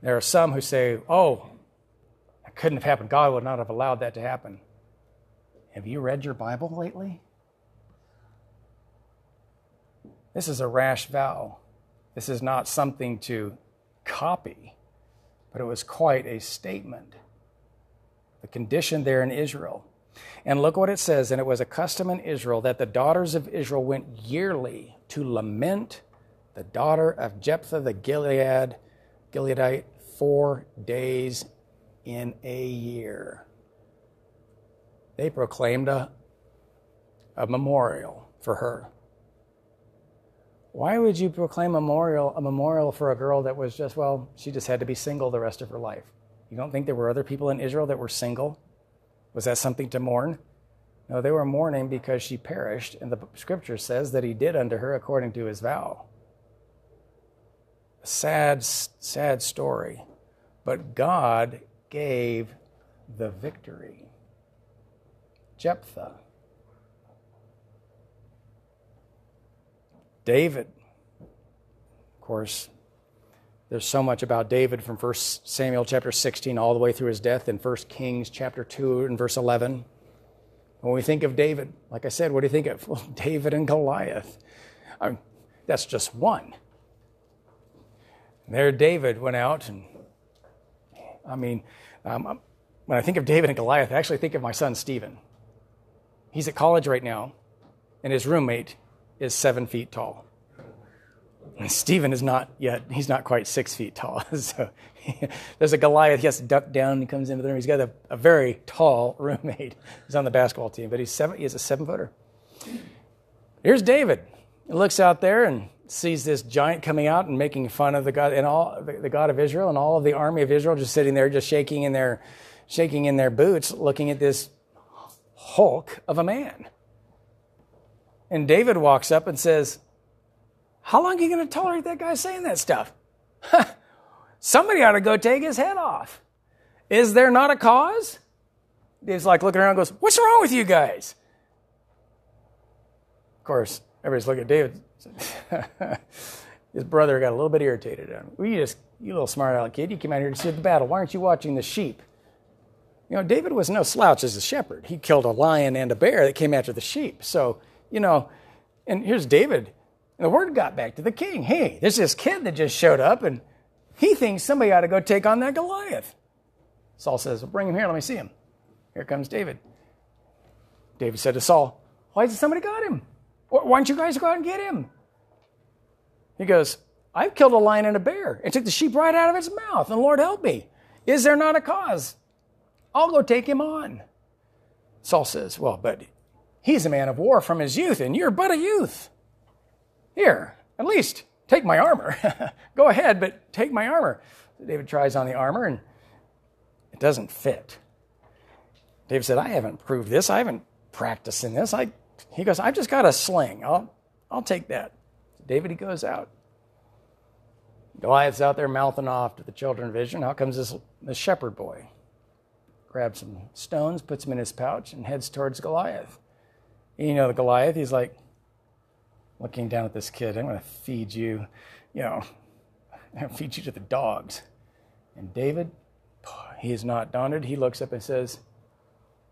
There are some who say, oh, couldn't have happened. God would not have allowed that to happen. Have you read your Bible lately? This is a rash vow. This is not something to copy but it was quite a statement. The condition there in Israel. And look what it says. And it was a custom in Israel that the daughters of Israel went yearly to lament the daughter of Jephthah the Gilead, Gileadite four days in a year. They proclaimed a, a memorial for her. Why would you proclaim a memorial, a memorial for a girl that was just, well, she just had to be single the rest of her life? You don't think there were other people in Israel that were single? Was that something to mourn? No, they were mourning because she perished, and the scripture says that he did unto her according to his vow. A sad, sad story. But God gave the victory. Jephthah David. Of course, there's so much about David from 1 Samuel chapter 16 all the way through his death in 1 Kings chapter 2 and verse 11. When we think of David, like I said, what do you think of? *laughs* Well, David and Goliath. I that's just one. There, David went out, and I mean, um, when I think of David and Goliath, I actually think of my son Stephen. He's at college right now, and his roommate is seven feet tall. And Stephen is not yet, he's not quite six feet tall. *laughs* so there's a Goliath, he has to duck down, he comes into the room. He's got a, a very tall roommate. He's on the basketball team, but he's seven, he a seven footer. Here's David. He looks out there and sees this giant coming out and making fun of the God and all the, God of Israel and all of the army of Israel just sitting there, just shaking in their shaking in their boots, looking at this hulk of a man. And David walks up and says, How long are you going to tolerate that guy saying that stuff? Somebody ought to go take his head off. Is there not a cause? David's like looking around goes, What's wrong with you guys? Of course, everybody's looking at David. *laughs* His brother got a little bit irritated at him. Well, you just, you little smart aleck kid, you came out here to see the battle. Why aren't you watching the sheep? You know, David was no slouch as a shepherd. He killed a lion and a bear that came after the sheep. So you know, and here's David. And the word got back to the king. Hey, there's this kid that just showed up, and he thinks somebody ought to go take on that Goliath. Saul says, well, Bring him here, let me see him. Here comes David. David said to Saul, Why hasn't somebody got him? Why don't you guys go out and get him? He goes, I've killed a lion and a bear and took the sheep right out of its mouth, and Lord help me. Is there not a cause? I'll go take him on. Saul says, Well, but He's a man of war from his youth, and you're but a youth. Here, at least take my armor. *laughs* Go ahead, but take my armor. David tries on the armor, and it doesn't fit. David said, I haven't proved this. I haven't practiced in this. I, he goes, I've just got a sling. I'll, I'll take that. David, he goes out. Goliath's out there mouthing off to the children of Israel. How comes this, this shepherd boy? Grabs some stones, puts them in his pouch, and heads towards Goliath you know, the Goliath, he's like looking down at this kid. I'm going to feed you, you know, *laughs* I'm going to feed you to the dogs. And David, he is not daunted. He looks up and says,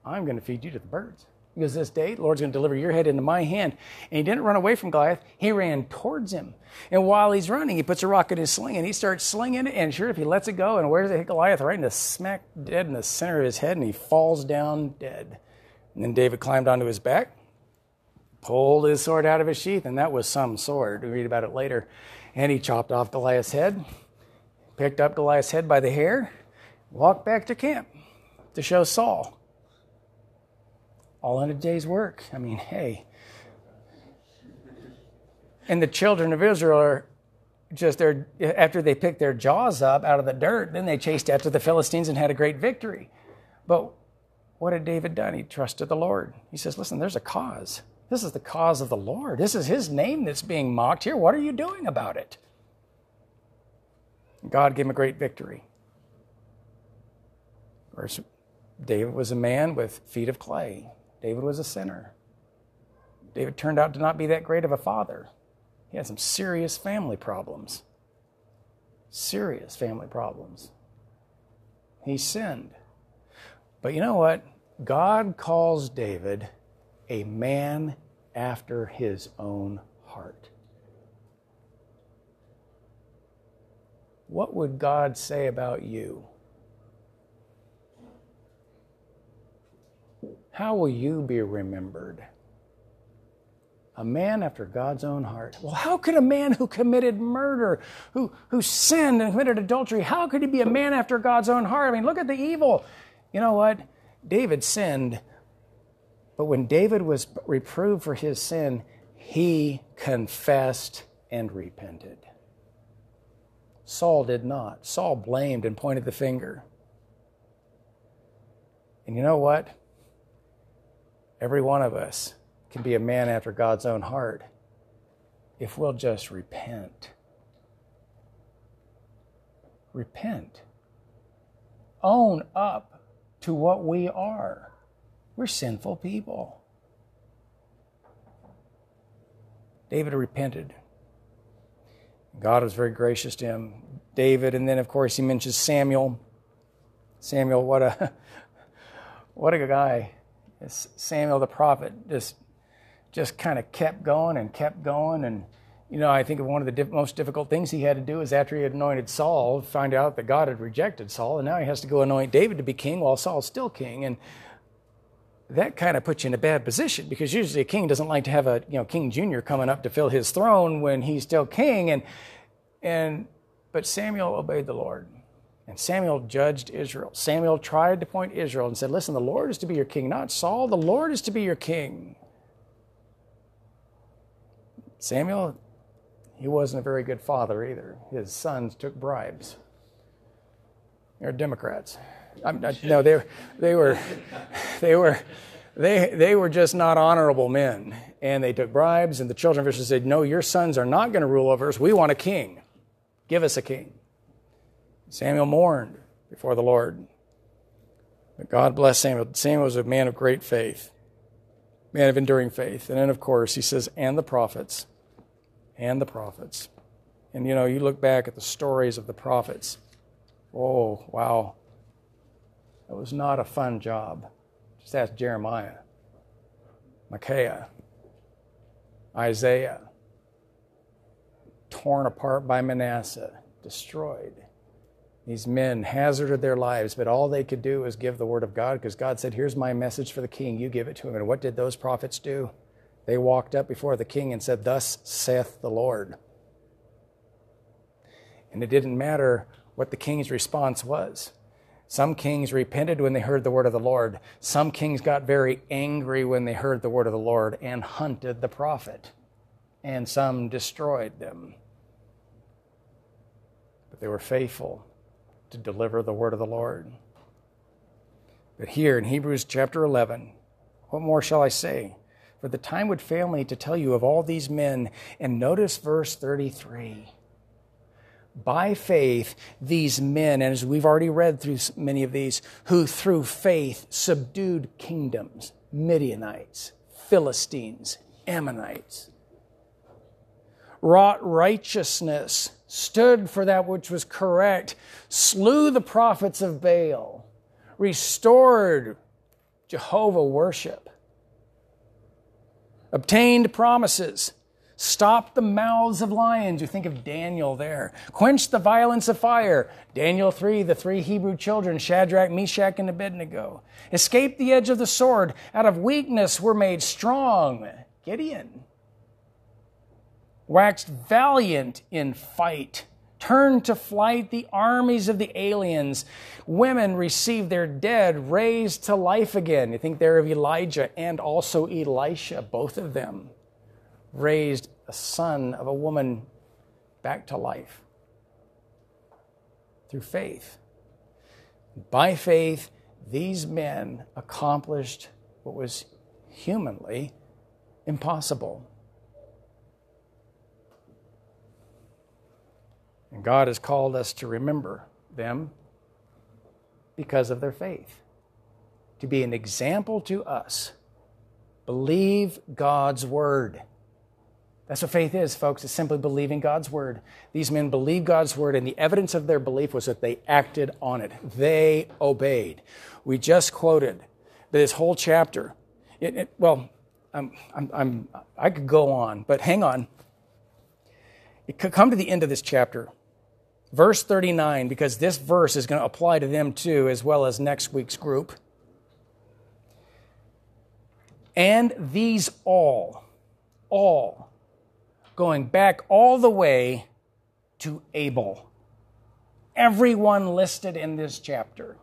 I'm going to feed you to the birds. Because this day, the Lord's going to deliver your head into my hand. And he didn't run away from Goliath. He ran towards him. And while he's running, he puts a rock in his sling and he starts slinging it. And sure, if he lets it go, and where does it hit Goliath? Right in the smack dead in the center of his head, and he falls down dead. And then David climbed onto his back, pulled his sword out of his sheath, and that was some sword. We read about it later. And he chopped off Goliath's head, picked up Goliath's head by the hair, walked back to camp to show Saul. All in a day's work. I mean, hey. And the children of Israel are just their after they picked their jaws up out of the dirt, then they chased after the Philistines and had a great victory. But what had David done? He trusted the Lord. He says, Listen, there's a cause. This is the cause of the Lord. This is his name that's being mocked here. What are you doing about it? God gave him a great victory. Verse David was a man with feet of clay. David was a sinner. David turned out to not be that great of a father. He had some serious family problems. Serious family problems. He sinned. But you know what? God calls David a man after his own heart. What would God say about you? How will you be remembered? A man after God's own heart. Well, how could a man who committed murder, who, who sinned and committed adultery, how could he be a man after God's own heart? I mean, look at the evil. You know what? David sinned, but when David was reproved for his sin, he confessed and repented. Saul did not. Saul blamed and pointed the finger. And you know what? Every one of us can be a man after God's own heart if we'll just repent. Repent. Own up to what we are. We're sinful people. David repented. God was very gracious to him. David, and then of course he mentions Samuel. Samuel, what a *laughs* what a guy. Samuel the prophet just just kind of kept going and kept going. And you know, I think one of the diff- most difficult things he had to do is after he had anointed Saul, find out that God had rejected Saul, and now he has to go anoint David to be king while Saul's still king. And that kind of puts you in a bad position because usually a king doesn't like to have a you know king junior coming up to fill his throne when he's still king. And and but Samuel obeyed the Lord and Samuel judged Israel. Samuel tried to point Israel and said, "Listen, the Lord is to be your king, not Saul. The Lord is to be your king." Samuel, he wasn't a very good father either. His sons took bribes. They're Democrats. I'm, no, they, they were, *laughs* they were, they, they were just not honorable men. And they took bribes, and the children of Israel said, No, your sons are not going to rule over us. We want a king. Give us a king. Samuel mourned before the Lord. But God bless Samuel. Samuel was a man of great faith, man of enduring faith. And then, of course, he says, and the prophets, and the prophets. And you know, you look back at the stories of the prophets. Oh, wow. It was not a fun job. Just ask Jeremiah, Micaiah, Isaiah, torn apart by Manasseh, destroyed. These men hazarded their lives, but all they could do was give the word of God because God said, Here's my message for the king. You give it to him. And what did those prophets do? They walked up before the king and said, Thus saith the Lord. And it didn't matter what the king's response was. Some kings repented when they heard the word of the Lord. Some kings got very angry when they heard the word of the Lord and hunted the prophet. And some destroyed them. But they were faithful to deliver the word of the Lord. But here in Hebrews chapter 11, what more shall I say? For the time would fail me to tell you of all these men. And notice verse 33 by faith, these men, and as we've already read through many of these, who through faith subdued kingdoms, Midianites, Philistines, Ammonites, wrought righteousness, stood for that which was correct, slew the prophets of Baal, restored Jehovah worship, obtained promises, stopped the mouths of lions. You think of Daniel there. Quench the violence of fire. Daniel 3, the three Hebrew children, Shadrach, Meshach, and Abednego. Escaped the edge of the sword. Out of weakness were made strong. Gideon. Waxed valiant in fight. turned to flight the armies of the aliens. Women received their dead raised to life again. You think there of Elijah and also Elisha, both of them raised a son of a woman back to life through faith. By faith, these men accomplished what was humanly impossible. And God has called us to remember them because of their faith, to be an example to us. Believe God's word. That's what faith is, folks. It's simply believing God's word. These men believed God's word, and the evidence of their belief was that they acted on it. They obeyed. We just quoted this whole chapter. It, it, well, I'm, I'm, I'm, i could go on, but hang on. It could come to the end of this chapter. Verse 39, because this verse is going to apply to them too, as well as next week's group. And these all, all, going back all the way to Abel. Everyone listed in this chapter.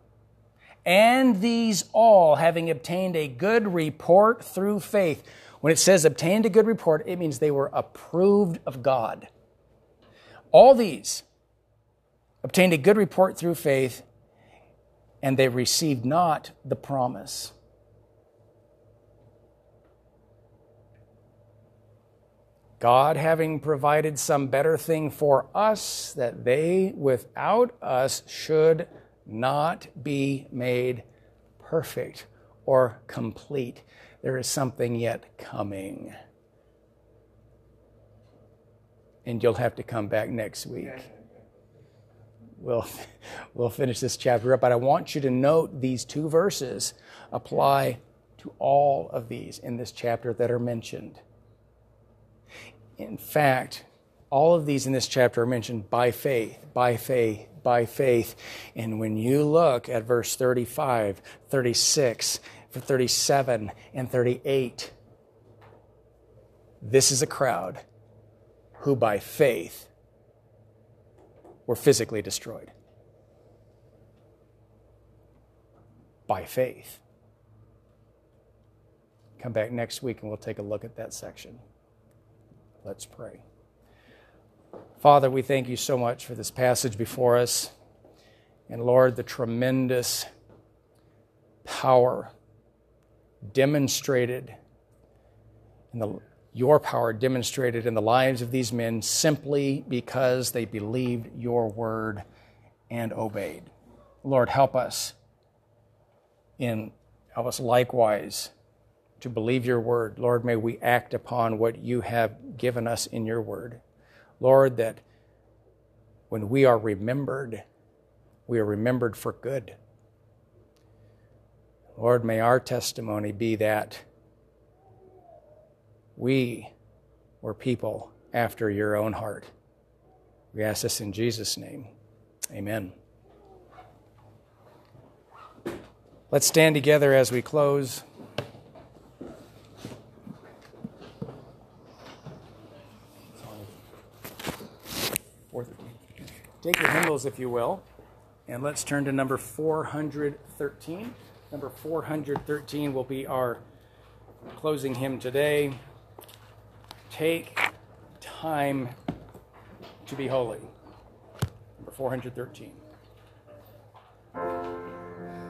And these all, having obtained a good report through faith. When it says obtained a good report, it means they were approved of God. All these obtained a good report through faith, and they received not the promise. God having provided some better thing for us, that they without us should not be made perfect or complete. There is something yet coming. And you'll have to come back next week. We'll, *laughs* we'll finish this chapter up, but I want you to note these two verses apply to all of these in this chapter that are mentioned. In fact, all of these in this chapter are mentioned by faith, by faith, by faith. And when you look at verse 35, 36, 37, and 38, this is a crowd who by faith were physically destroyed. By faith. Come back next week and we'll take a look at that section. Let's pray. Father, we thank you so much for this passage before us. And Lord, the tremendous power demonstrated in the, your power demonstrated in the lives of these men simply because they believed your word and obeyed. Lord, help us in help us likewise to believe your word. Lord, may we act upon what you have given us in your word. Lord, that when we are remembered, we are remembered for good. Lord, may our testimony be that we were people after your own heart. We ask this in Jesus' name. Amen. Let's stand together as we close. Take your hymnals, if you will, and let's turn to number 413. Number 413 will be our closing hymn today. Take time to be holy. Number 413.